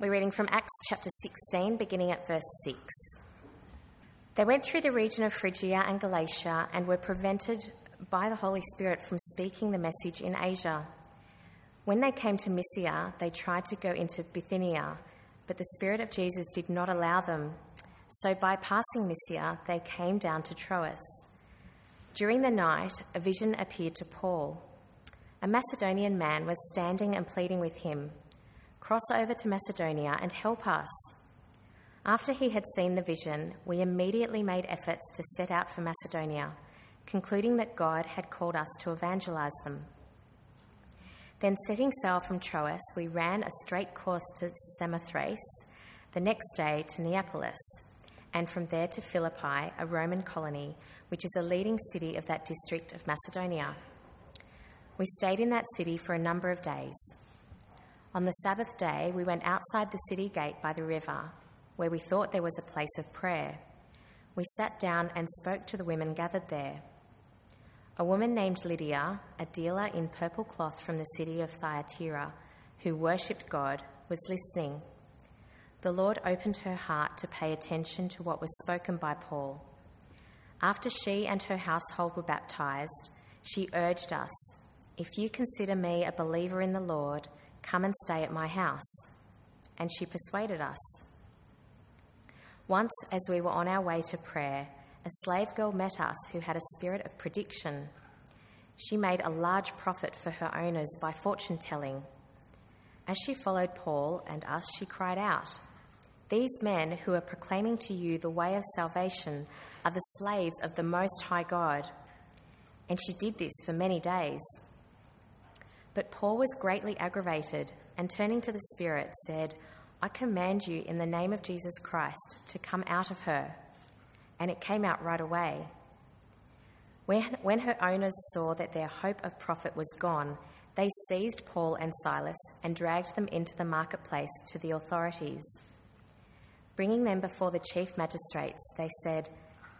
We're reading from Acts chapter 16, beginning at verse 6. They went through the region of Phrygia and Galatia and were prevented by the Holy Spirit from speaking the message in Asia. When they came to Mysia, they tried to go into Bithynia, but the Spirit of Jesus did not allow them. So, bypassing Mysia, they came down to Troas. During the night, a vision appeared to Paul. A Macedonian man was standing and pleading with him Cross over to Macedonia and help us. After he had seen the vision, we immediately made efforts to set out for Macedonia, concluding that God had called us to evangelize them. Then, setting sail from Troas, we ran a straight course to Samothrace, the next day to Neapolis, and from there to Philippi, a Roman colony, which is a leading city of that district of Macedonia. We stayed in that city for a number of days. On the Sabbath day, we went outside the city gate by the river, where we thought there was a place of prayer. We sat down and spoke to the women gathered there. A woman named Lydia, a dealer in purple cloth from the city of Thyatira, who worshipped God, was listening. The Lord opened her heart to pay attention to what was spoken by Paul. After she and her household were baptized, she urged us If you consider me a believer in the Lord, Come and stay at my house. And she persuaded us. Once, as we were on our way to prayer, a slave girl met us who had a spirit of prediction. She made a large profit for her owners by fortune telling. As she followed Paul and us, she cried out, These men who are proclaiming to you the way of salvation are the slaves of the Most High God. And she did this for many days. But Paul was greatly aggravated and turning to the Spirit said, I command you in the name of Jesus Christ to come out of her. And it came out right away. When, when her owners saw that their hope of profit was gone, they seized Paul and Silas and dragged them into the marketplace to the authorities. Bringing them before the chief magistrates, they said,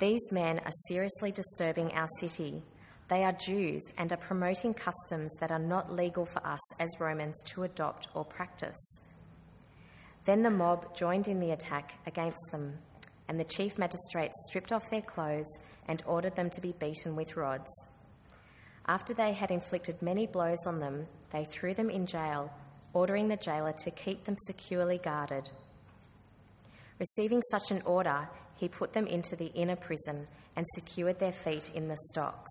These men are seriously disturbing our city they are Jews and are promoting customs that are not legal for us as Romans to adopt or practice. Then the mob joined in the attack against them, and the chief magistrates stripped off their clothes and ordered them to be beaten with rods. After they had inflicted many blows on them, they threw them in jail, ordering the jailer to keep them securely guarded. Receiving such an order, he put them into the inner prison and secured their feet in the stocks.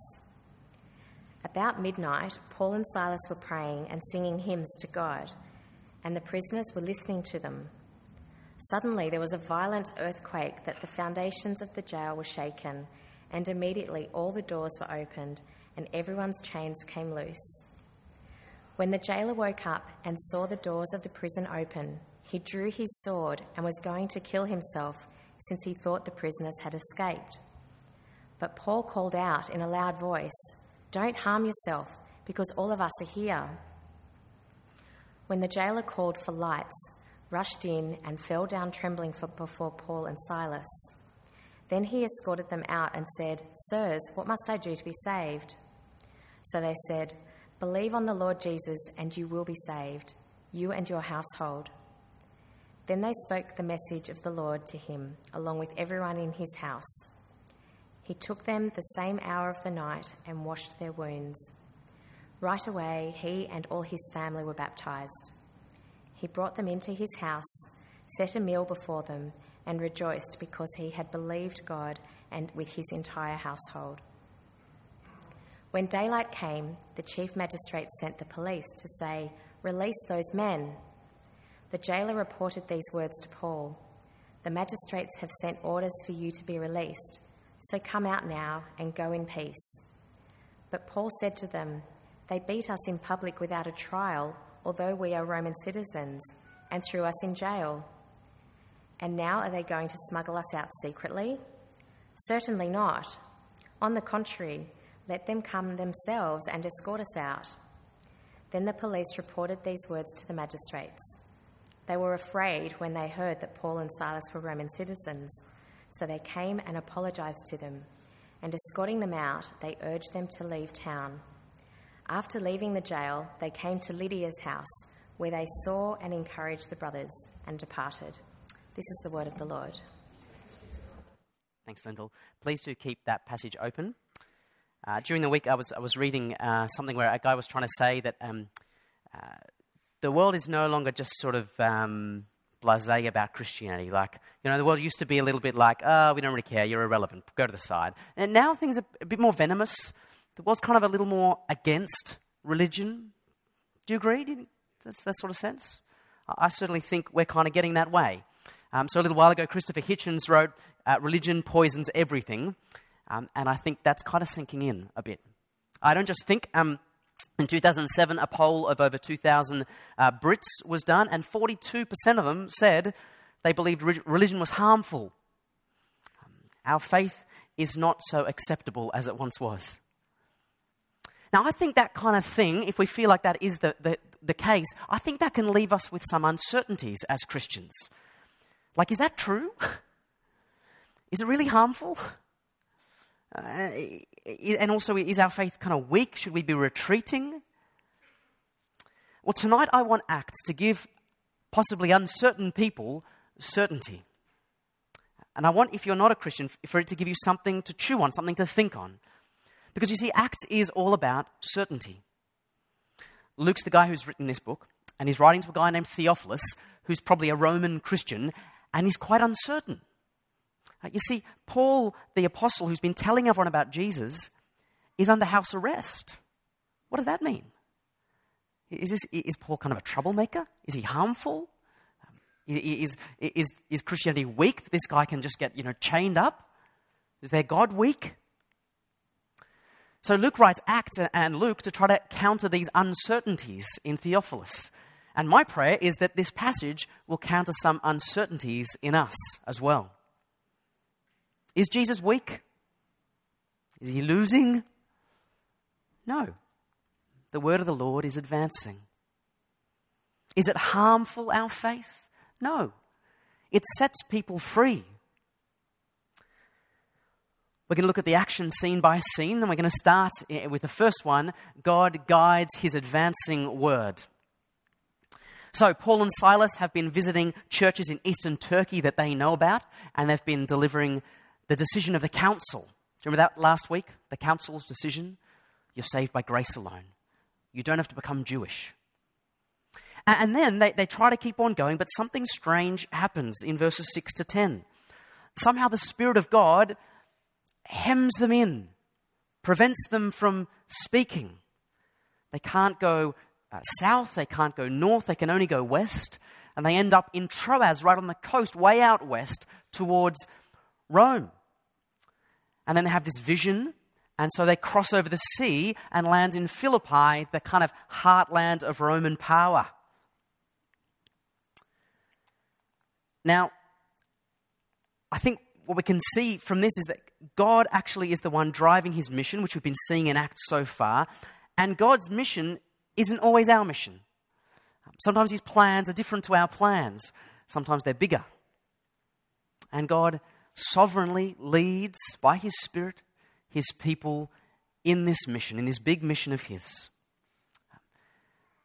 About midnight, Paul and Silas were praying and singing hymns to God, and the prisoners were listening to them. Suddenly, there was a violent earthquake that the foundations of the jail were shaken, and immediately all the doors were opened, and everyone's chains came loose. When the jailer woke up and saw the doors of the prison open, he drew his sword and was going to kill himself since he thought the prisoners had escaped. But Paul called out in a loud voice, don't harm yourself, because all of us are here. When the jailer called for lights, rushed in, and fell down trembling before Paul and Silas. Then he escorted them out and said, Sirs, what must I do to be saved? So they said, Believe on the Lord Jesus, and you will be saved, you and your household. Then they spoke the message of the Lord to him, along with everyone in his house. He took them the same hour of the night and washed their wounds. Right away, he and all his family were baptized. He brought them into his house, set a meal before them, and rejoiced because he had believed God and with his entire household. When daylight came, the chief magistrate sent the police to say, Release those men. The jailer reported these words to Paul The magistrates have sent orders for you to be released. So come out now and go in peace. But Paul said to them, They beat us in public without a trial, although we are Roman citizens, and threw us in jail. And now are they going to smuggle us out secretly? Certainly not. On the contrary, let them come themselves and escort us out. Then the police reported these words to the magistrates. They were afraid when they heard that Paul and Silas were Roman citizens so they came and apologized to them, and escorting them out, they urged them to leave town. After leaving the jail, they came to Lydia's house, where they saw and encouraged the brothers and departed. This is the word of the Lord. Thanks, Lyndall. Please do keep that passage open. Uh, during the week, I was, I was reading uh, something where a guy was trying to say that um, uh, the world is no longer just sort of um, blase about Christianity. Like, you know, the world used to be a little bit like, oh, we don't really care, you're irrelevant, go to the side. And now things are a bit more venomous. The world's kind of a little more against religion. Do you agree? Do you, that's that sort of sense? I certainly think we're kind of getting that way. Um, so a little while ago, Christopher Hitchens wrote, uh, Religion Poisons Everything. Um, and I think that's kind of sinking in a bit. I don't just think. Um, in 2007, a poll of over 2,000 uh, Brits was done, and 42% of them said they believed re- religion was harmful. Um, our faith is not so acceptable as it once was. Now, I think that kind of thing, if we feel like that is the, the, the case, I think that can leave us with some uncertainties as Christians. Like, is that true? is it really harmful? Uh, and also, is our faith kind of weak? Should we be retreating? Well, tonight I want Acts to give possibly uncertain people certainty. And I want, if you're not a Christian, for it to give you something to chew on, something to think on. Because you see, Acts is all about certainty. Luke's the guy who's written this book, and he's writing to a guy named Theophilus, who's probably a Roman Christian, and he's quite uncertain. Uh, you see, Paul, the apostle who's been telling everyone about Jesus, is under house arrest. What does that mean? Is, this, is Paul kind of a troublemaker? Is he harmful? Um, is, is, is Christianity weak? that This guy can just get you know, chained up? Is their God weak? So Luke writes Acts and Luke to try to counter these uncertainties in Theophilus. And my prayer is that this passage will counter some uncertainties in us as well. Is Jesus weak? Is he losing? No. The word of the Lord is advancing. Is it harmful, our faith? No. It sets people free. We're going to look at the action scene by scene, and we're going to start eh, with the first one God guides his advancing word. So, Paul and Silas have been visiting churches in eastern Turkey that they know about, and they've been delivering the decision of the council. Do you remember that last week? The council's decision? You're saved by grace alone. You don't have to become Jewish. And then they, they try to keep on going, but something strange happens in verses 6 to 10. Somehow the Spirit of God hems them in, prevents them from speaking. They can't go uh, south, they can't go north, they can only go west, and they end up in Troas, right on the coast, way out west towards Rome. And then they have this vision, and so they cross over the sea and land in Philippi, the kind of heartland of Roman power. Now, I think what we can see from this is that God actually is the one driving his mission, which we've been seeing in Acts so far. And God's mission isn't always our mission. Sometimes his plans are different to our plans, sometimes they're bigger. And God sovereignly leads by His Spirit His people in this mission, in this big mission of His.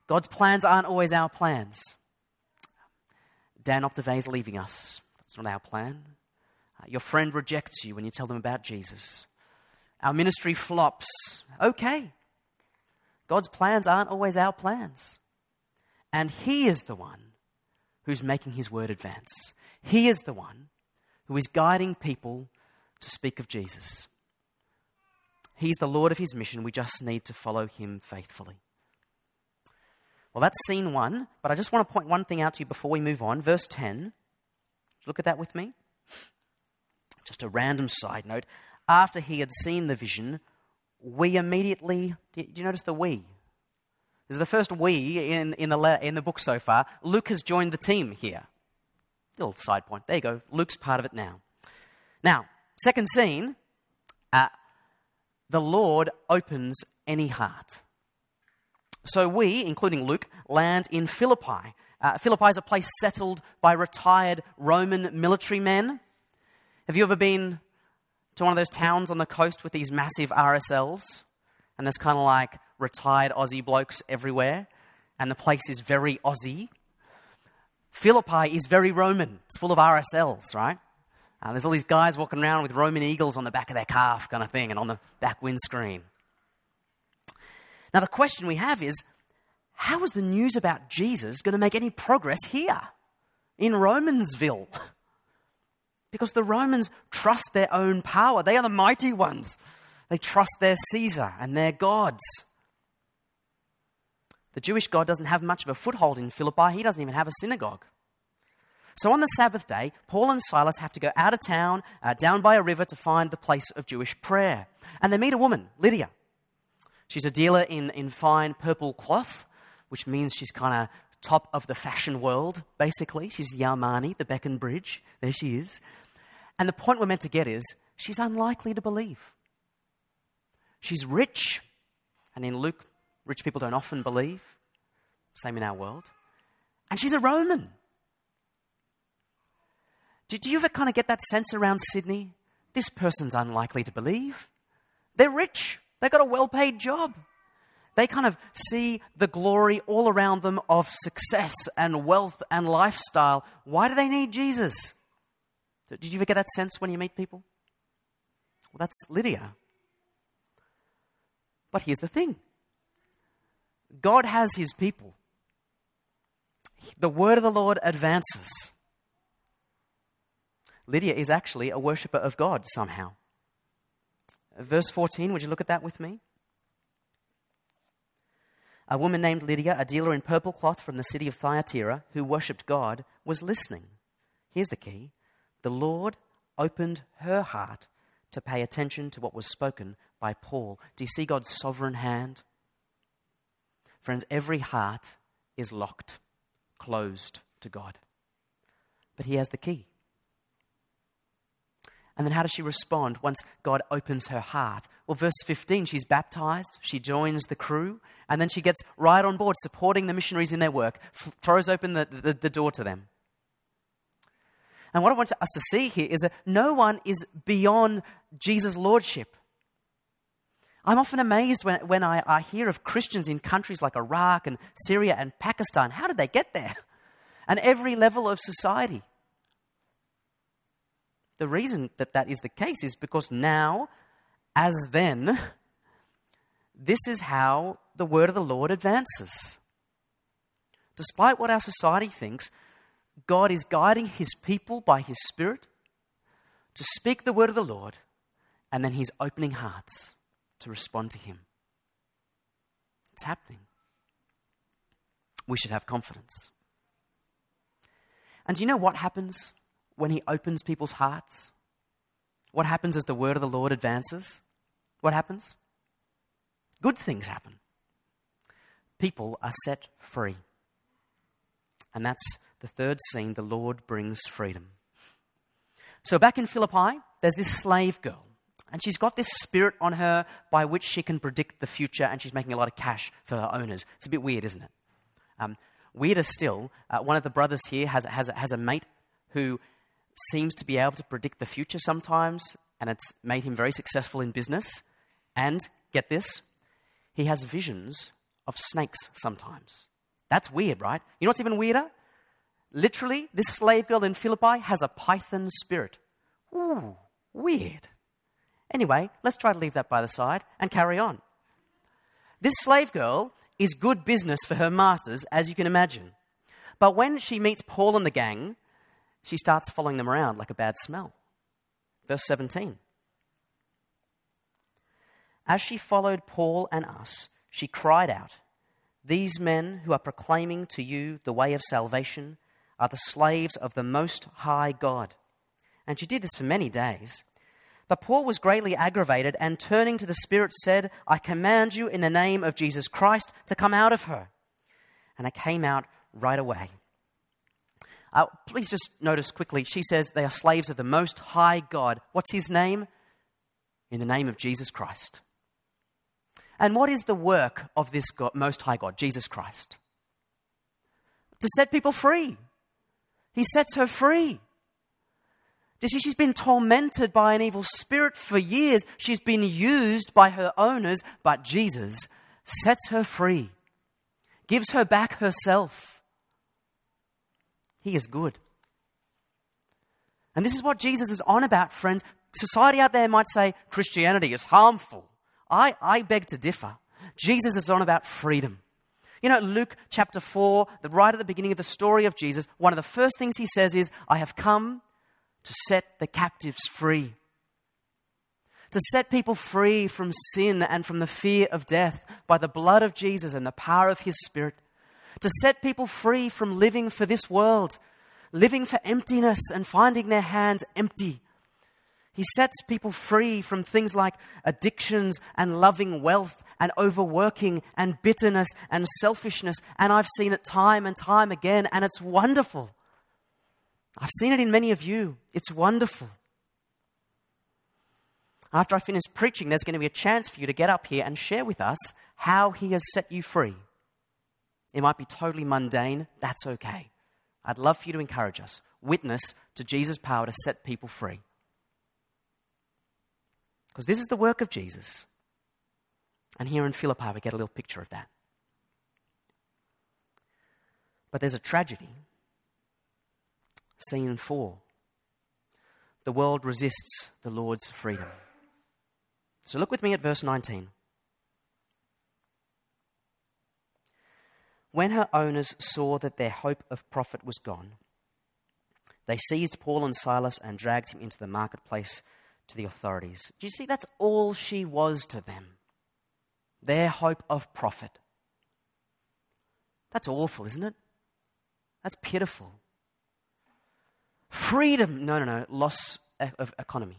God's plans aren't always our plans. Dan Optave is leaving us. That's not our plan. Uh, your friend rejects you when you tell them about Jesus. Our ministry flops. Okay. God's plans aren't always our plans. And He is the one who's making His word advance. He is the one who is guiding people to speak of Jesus. He's the Lord of his mission. We just need to follow him faithfully. Well, that's scene one, but I just want to point one thing out to you before we move on. Verse 10. Look at that with me. Just a random side note. After he had seen the vision, we immediately. Do you notice the we? This is the first we in, in, the, in the book so far. Luke has joined the team here. Little side point. There you go. Luke's part of it now. Now, second scene uh, the Lord opens any heart. So we, including Luke, land in Philippi. Uh, Philippi is a place settled by retired Roman military men. Have you ever been to one of those towns on the coast with these massive RSLs? And there's kind of like retired Aussie blokes everywhere. and the place is very Aussie. Philippi is very Roman. It's full of RSLs, right? Uh, there's all these guys walking around with Roman eagles on the back of their calf, kind of thing, and on the back windscreen. Now, the question we have is how is the news about Jesus going to make any progress here in Romansville? Because the Romans trust their own power, they are the mighty ones. They trust their Caesar and their gods. The Jewish God doesn't have much of a foothold in Philippi, he doesn't even have a synagogue. So on the Sabbath day, Paul and Silas have to go out of town, uh, down by a river, to find the place of Jewish prayer. And they meet a woman, Lydia. She's a dealer in, in fine purple cloth, which means she's kind of top of the fashion world, basically. She's the Armani, the Beck and Bridge. There she is. And the point we're meant to get is she's unlikely to believe. She's rich, and in Luke, rich people don't often believe. Same in our world. And she's a Roman. Do, do you ever kind of get that sense around Sydney? This person's unlikely to believe. They're rich, they've got a well paid job. They kind of see the glory all around them of success and wealth and lifestyle. Why do they need Jesus? Did you ever get that sense when you meet people? Well, that's Lydia. But here's the thing God has his people. The word of the Lord advances. Lydia is actually a worshiper of God somehow. Verse 14, would you look at that with me? A woman named Lydia, a dealer in purple cloth from the city of Thyatira, who worshipped God, was listening. Here's the key the Lord opened her heart to pay attention to what was spoken by Paul. Do you see God's sovereign hand? Friends, every heart is locked, closed to God. But He has the key. And then how does she respond once God opens her heart? Well, verse 15, she's baptized, she joins the crew, and then she gets right on board, supporting the missionaries in their work, f- throws open the, the, the door to them. And what I want us to see here is that no one is beyond Jesus' lordship. I'm often amazed when, when I, I hear of Christians in countries like Iraq and Syria and Pakistan. How did they get there? And every level of society. The reason that that is the case is because now, as then, this is how the word of the Lord advances. Despite what our society thinks, God is guiding his people by his Spirit to speak the word of the Lord, and then he's opening hearts to respond to him. It's happening. We should have confidence. And do you know what happens when he opens people's hearts? What happens as the word of the Lord advances? What happens? Good things happen. People are set free. And that's the third scene, the Lord brings freedom. So back in Philippi, there's this slave girl. And she's got this spirit on her by which she can predict the future, and she's making a lot of cash for her owners. It's a bit weird, isn't it? Um, weirder still, uh, one of the brothers here has, has, has a mate who seems to be able to predict the future sometimes, and it's made him very successful in business. And get this, he has visions of snakes sometimes. That's weird, right? You know what's even weirder? Literally, this slave girl in Philippi has a python spirit. Ooh, weird. Anyway, let's try to leave that by the side and carry on. This slave girl is good business for her masters, as you can imagine. But when she meets Paul and the gang, she starts following them around like a bad smell. Verse 17. As she followed Paul and us, she cried out, These men who are proclaiming to you the way of salvation are the slaves of the Most High God. And she did this for many days. But Paul was greatly aggravated and turning to the Spirit said, I command you in the name of Jesus Christ to come out of her. And it came out right away. Uh, please just notice quickly, she says they are slaves of the Most High God. What's his name? In the name of Jesus Christ. And what is the work of this God, Most High God, Jesus Christ? To set people free. He sets her free. You see, she's been tormented by an evil spirit for years. She's been used by her owners, but Jesus sets her free. gives her back herself. He is good. And this is what Jesus is on about, friends. Society out there might say Christianity is harmful. I, I beg to differ. Jesus is on about freedom. You know, Luke chapter 4, the, right at the beginning of the story of Jesus, one of the first things he says is, I have come to set the captives free. To set people free from sin and from the fear of death by the blood of Jesus and the power of his Spirit. To set people free from living for this world, living for emptiness and finding their hands empty he sets people free from things like addictions and loving wealth and overworking and bitterness and selfishness. And I've seen it time and time again, and it's wonderful. I've seen it in many of you. It's wonderful. After I finish preaching, there's going to be a chance for you to get up here and share with us how He has set you free. It might be totally mundane. That's okay. I'd love for you to encourage us. Witness to Jesus' power to set people free. Because this is the work of Jesus. And here in Philippi, we get a little picture of that. But there's a tragedy. Scene 4. The world resists the Lord's freedom. So look with me at verse 19. When her owners saw that their hope of profit was gone, they seized Paul and Silas and dragged him into the marketplace to the authorities. Do you see? That's all she was to them their hope of profit. That's awful, isn't it? That's pitiful. Freedom, no, no, no, loss of economy.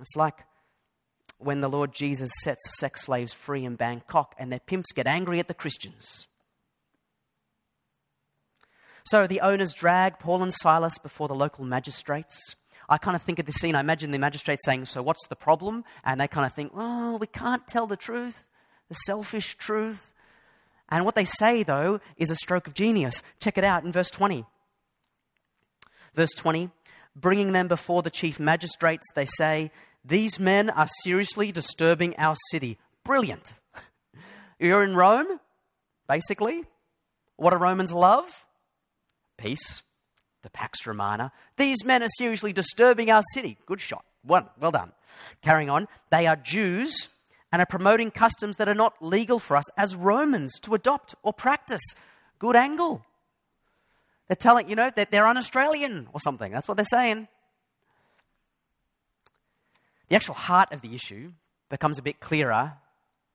It's like when the Lord Jesus sets sex slaves free in Bangkok and their pimps get angry at the Christians. So the owners drag Paul and Silas before the local magistrates. I kind of think of the scene. I imagine the magistrate saying, So what's the problem? And they kind of think, Well, we can't tell the truth, the selfish truth. And what they say, though, is a stroke of genius. Check it out in verse 20. Verse 20 Bringing them before the chief magistrates, they say, These men are seriously disturbing our city. Brilliant. You're in Rome, basically. What do Romans love? Peace the Pax Romana. These men are seriously disturbing our city. Good shot. One. Well done. Carrying on. They are Jews and are promoting customs that are not legal for us as Romans to adopt or practice. Good angle. They're telling, you know, that they're un Australian or something. That's what they're saying. The actual heart of the issue becomes a bit clearer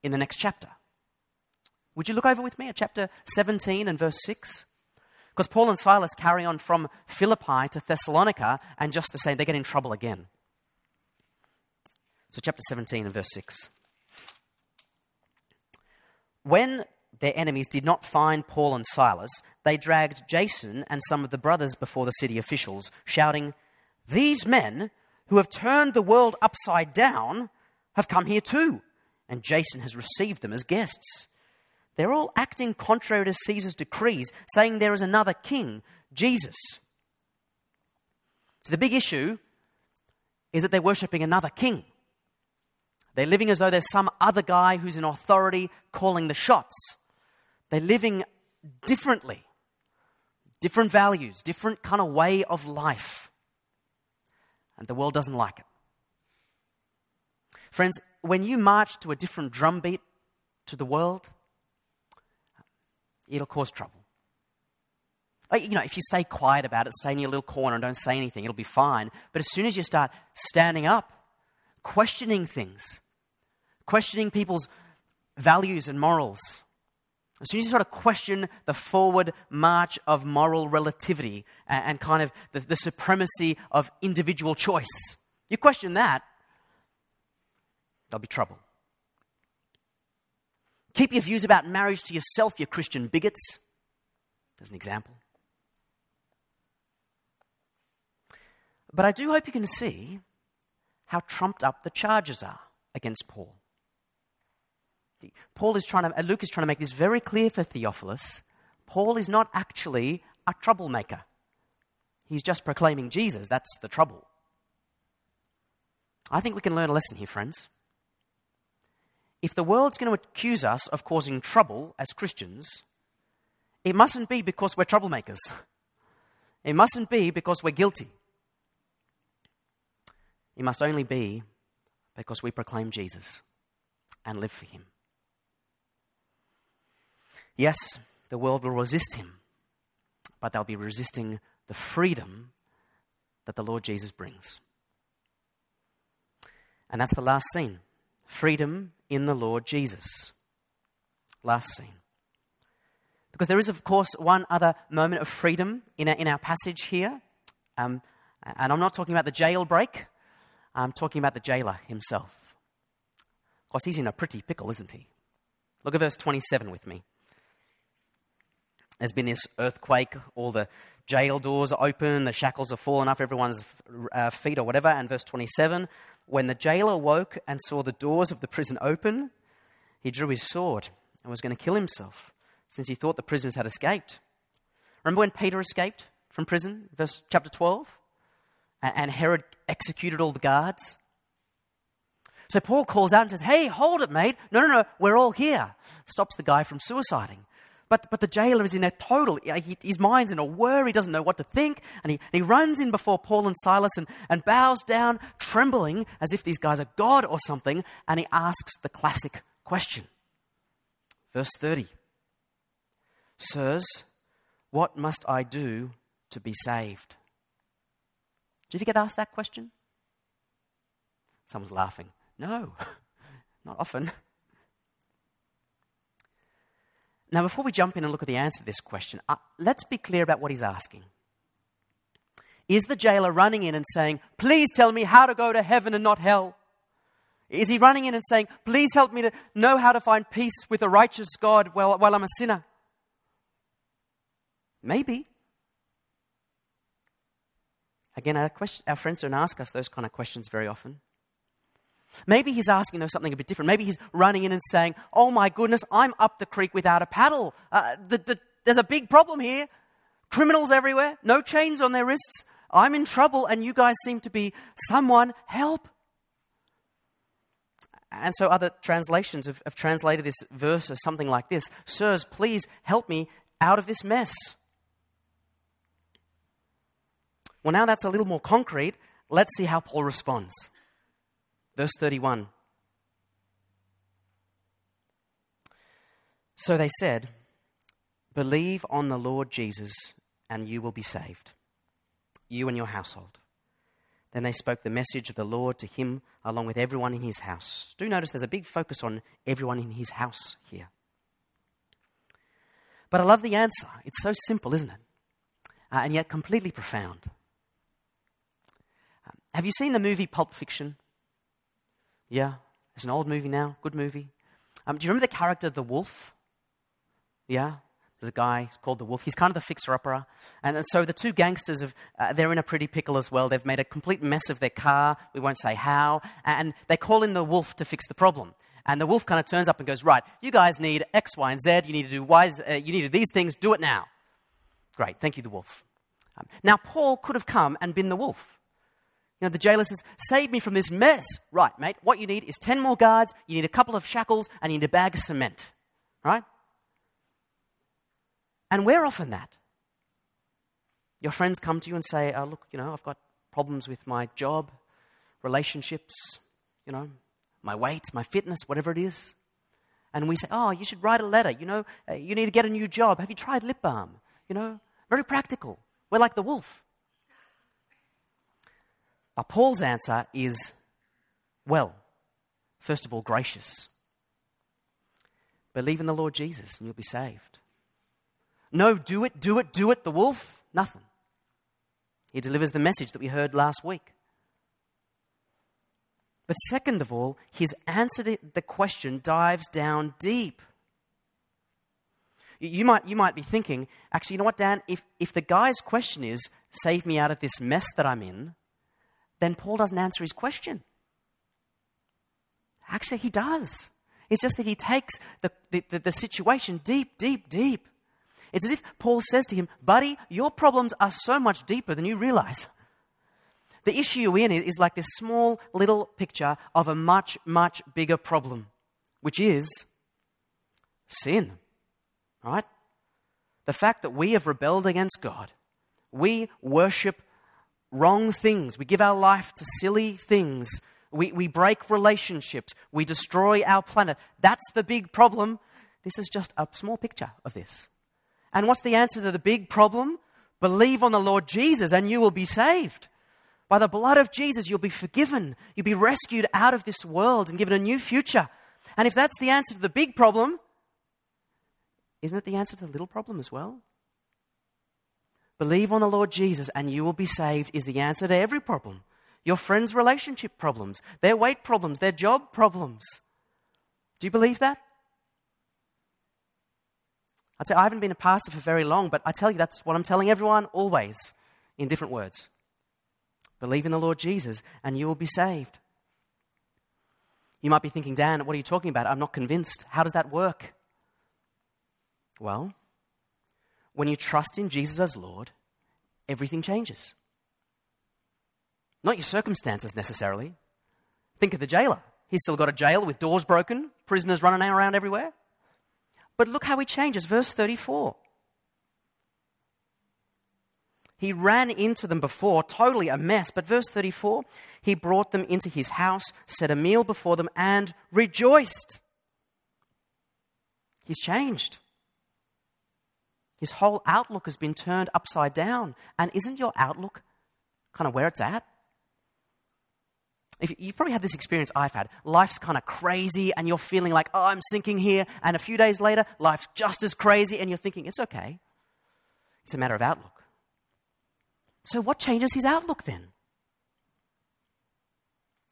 in the next chapter. Would you look over with me at chapter 17 and verse 6? Because Paul and Silas carry on from Philippi to Thessalonica, and just the same, they get in trouble again. So, chapter 17 and verse 6. When their enemies did not find Paul and Silas, they dragged Jason and some of the brothers before the city officials, shouting, These men who have turned the world upside down have come here too, and Jason has received them as guests. They're all acting contrary to Caesar's decrees, saying there is another king, Jesus. So the big issue is that they're worshipping another king. They're living as though there's some other guy who's in authority calling the shots. They're living differently, different values, different kind of way of life. And the world doesn't like it. Friends, when you march to a different drumbeat to the world, it'll cause trouble. You know, if you stay quiet about it, stay in your little corner and don't say anything, it'll be fine. But as soon as you start standing up, questioning things, questioning people's values and morals, as soon as you sort of question the forward march of moral relativity and, kind of the, the supremacy of individual choice, you question that, there'll be trouble. Keep your views about marriage to yourself, you Christian bigots. As an example. But I do hope you can see how trumped up the charges are against Paul. Paul is trying to, uh, Luke is trying to make this very clear for Theophilus. Paul is not actually a troublemaker. He's just proclaiming Jesus. That's the trouble. I think we can learn a lesson here, friends. if the world's going to accuse us of causing trouble as Christians, it mustn't be because we're troublemakers. It mustn't be because we're guilty. It must only be because we proclaim Jesus and live for him. Yes, the world will resist him, but they'll be resisting the freedom that the Lord Jesus brings. And that's the last scene freedom in the Lord Jesus. Last scene. Because there is, of course, one other moment of freedom in our, in our passage here. Um, and I'm not talking about the jailbreak, I'm talking about the jailer himself. Of course, he's in a pretty pickle, isn't he? Look at verse 27 with me. There's been this earthquake, all the jail doors are open, the shackles are fallen off everyone's uh, feet or whatever. And verse 27 when the jailer woke and saw the doors of the prison open, he drew his sword and was going to kill himself since he thought the prisoners had escaped. Remember when Peter escaped from prison, verse chapter 12? And Herod executed all the guards. So Paul calls out and says, Hey, hold it, mate. No, no, no, we're all here. Stops the guy from suiciding. But, but the jailer is in a total, he, his mind's in a whir, he doesn't know what to think, and he, he runs in before Paul and Silas and, and bows down, trembling as if these guys are God or something, and he asks the classic question. Verse 30 Sirs, what must I do to be saved? Did you get asked that question? Someone's laughing. No, not often. Now, before we jump in and look at the answer to this question, uh, let's be clear about what he's asking. Is the jailer running in and saying, Please tell me how to go to heaven and not hell? Is he running in and saying, Please help me to know how to find peace with a righteous God while, while I'm a sinner? Maybe. Again, our, question, our friends don't ask us those kind of questions very often. Maybe he's asking us something a bit different. Maybe he's running in and saying, Oh my goodness, I'm up the creek without a paddle. Uh, the, the, there's a big problem here. Criminals everywhere, no chains on their wrists. I'm in trouble, and you guys seem to be someone help. And so other translations have, have translated this verse as something like this Sirs, please help me out of this mess. Well, now that's a little more concrete. Let's see how Paul responds. Verse 31. So they said, Believe on the Lord Jesus, and you will be saved, you and your household. Then they spoke the message of the Lord to him along with everyone in his house. Do notice there's a big focus on everyone in his house here. But I love the answer. It's so simple, isn't it? Uh, and yet completely profound. Um, have you seen the movie Pulp Fiction? Yeah, it's an old movie now, good movie. Um, do you remember the character, the wolf? Yeah, there's a guy called the Wolf. He's kind of the fixer-upper. And, and so the two gangsters, have, uh, they're in a pretty pickle as well. They've made a complete mess of their car. We won't say how. And they call in the Wolf to fix the problem. And the Wolf kind of turns up and goes, right, you guys need X, Y, and Z. You need to do Y, uh, you need to do these things. Do it now. Great. Thank you, the Wolf. Um, now, Paul could have come and been the Wolf. You know, the jailer says, Save me from this mess. Right, mate, what you need is 10 more guards, you need a couple of shackles, and you need a bag of cement. Right? And we're often that. Your friends come to you and say, oh, Look, you know, I've got problems with my job, relationships, you know, my weight, my fitness, whatever it is. And we say, Oh, you should write a letter. You know, uh, you need to get a new job. Have you tried lip balm? You know, very practical. We're like the wolf. But Paul's answer is well, first of all, gracious. Believe in the Lord Jesus and you'll be saved. No, do it, do it, do it, the wolf, nothing. He delivers the message that we heard last week. But second of all, his answer to the question dives down deep. You might, you might be thinking, actually, you know what, Dan? If, if the guy's question is, save me out of this mess that I'm in, then Paul doesn't answer his question. Actually, he does. It's just that he takes the, the, the, situation deep, deep, deep. It's as if Paul says to him, Buddy, your problems are so much deeper than you realize. The issue you're in is like this small little picture of a much, much bigger problem which is sin. Right? The fact that we have rebelled against God, we worship wrong things, we give our life to silly things, we, we break relationships, we destroy our planet. That's the big problem. This is just a small picture of this. And what's the answer to the big problem? Believe on the Lord Jesus and you will be saved. By the blood of Jesus, you'll be forgiven. You'll be rescued out of this world and given a new future. And if that's the answer to the big problem, isn't it the answer to the little problem as well? Believe on the Lord Jesus and you will be saved is the answer to every problem. Your friends' relationship problems, their weight problems, their job problems. Do you believe that? I'd say I haven't been a pastor for very long, but I tell you that's what I'm telling everyone always in different words. Believe in the Lord Jesus and you will be saved. You might be thinking, Dan, what are you talking about? I'm not convinced. How does that work? Well, when you trust in Jesus as Lord, everything changes. Not your circumstances necessarily. Think of the jailer. He's still got a jail with doors broken, prisoners running around everywhere. But look how he changes. Verse 34. He ran into them before, totally a mess. But verse 34, he brought them into his house, set a meal before them, and rejoiced. He's changed. His whole outlook has been turned upside down. And isn't your outlook kind of where it's at? If you've probably had this experience I've had. Life's kind of crazy, and you're feeling like, oh, I'm sinking here. And a few days later, life's just as crazy, and you're thinking, it's okay. It's a matter of outlook. So, what changes his outlook then?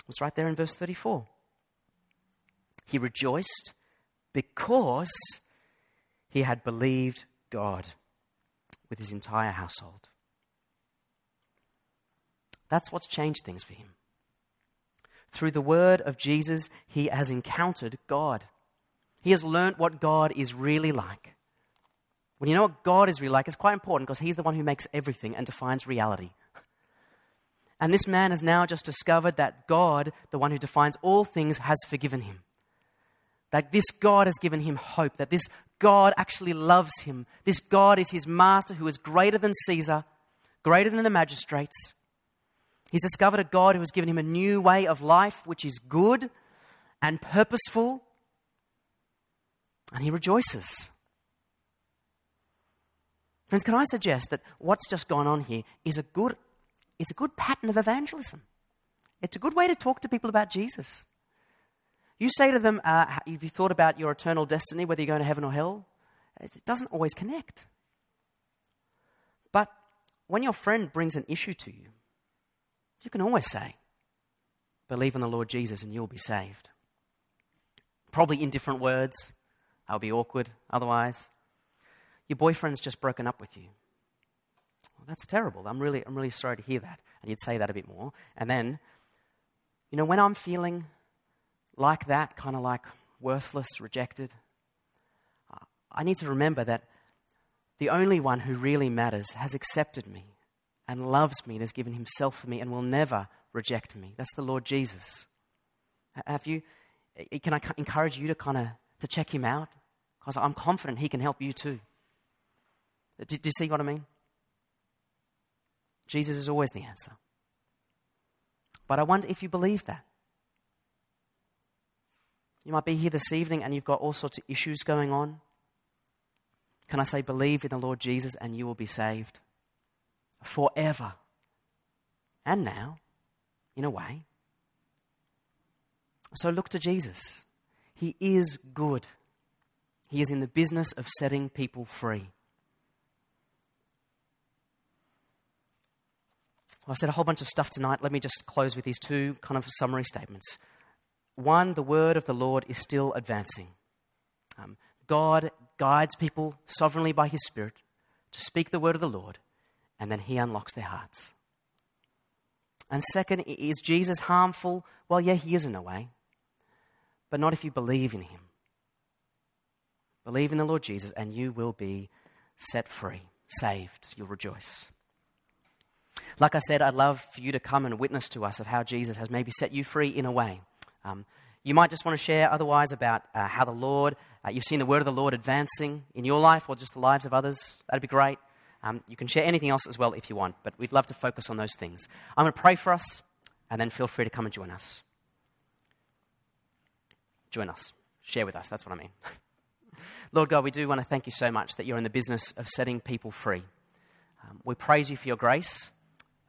It's right there in verse 34. He rejoiced because he had believed God with his entire household. That's what's changed things for him. Through the word of Jesus, he has encountered God. He has learnt what God is really like. When you know what God is really like, it's quite important because He's the one who makes everything and defines reality. And this man has now just discovered that God, the one who defines all things, has forgiven him. That this God has given him hope, that this God actually loves him. This God is his master who is greater than Caesar, greater than the magistrates. He's discovered a God who has given him a new way of life, which is good and purposeful. And he rejoices. Friends, can I suggest that what's just gone on here is a good, is a good pattern of evangelism? It's a good way to talk to people about Jesus. You say to them, uh, Have you thought about your eternal destiny, whether you're going to heaven or hell? It doesn't always connect. But when your friend brings an issue to you, you can always say, Believe in the Lord Jesus and you'll be saved. Probably in different words. I'll be awkward otherwise. Your boyfriend's just broken up with you. Well, that's terrible. I'm really, I'm really sorry to hear that. And you'd say that a bit more. And then, you know, when I'm feeling like that, kind of like worthless, rejected, I need to remember that the only one who really matters has accepted me and loves me and has given himself for me and will never reject me. That's the Lord Jesus. Have you, eh, can I encourage you to kind of to check him out? Because I'm confident he can help you too. Do, do you see what I mean? Jesus is always the answer. But I wonder if you believe that. You might be here this evening and you've got all sorts of issues going on. Can I say, believe in the Lord Jesus and you will be saved forever and now, in a way. So look to Jesus. He is good, He is in the business of setting people free. Well, I said a whole bunch of stuff tonight. Let me just close with these two kind of summary statements. One, the word of the Lord is still advancing. Um, God guides people sovereignly by his Spirit to speak the word of the Lord, and then he unlocks their hearts. And second, is Jesus harmful? Well, yeah, he is in a way, but not if you believe in him. Believe in the Lord Jesus, and you will be set free, saved. You'll rejoice. Like I said, I'd love for you to come and witness to us of how Jesus has maybe set you free in a way. Um, you might just want to share otherwise about uh, how the Lord, uh, you've seen the word of the Lord advancing in your life or just the lives of others. That'd be great. Um, you can share anything else as well if you want, but we'd love to focus on those things. I'm going to pray for us, and then feel free to come and join us. Join us. Share with us. That's what I mean. Lord God, we do want to thank you so much that you're in the business of setting people free. Um, we praise you for your grace.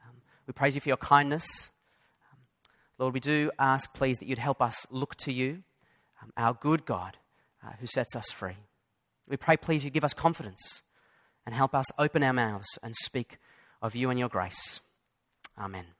Um, we praise you for your kindness. Lord, we do ask, please, that you'd help us look to you, um, our good God, uh, who sets us free. We pray, please, you give us confidence and help us open our mouths and speak of you and your grace. Amen.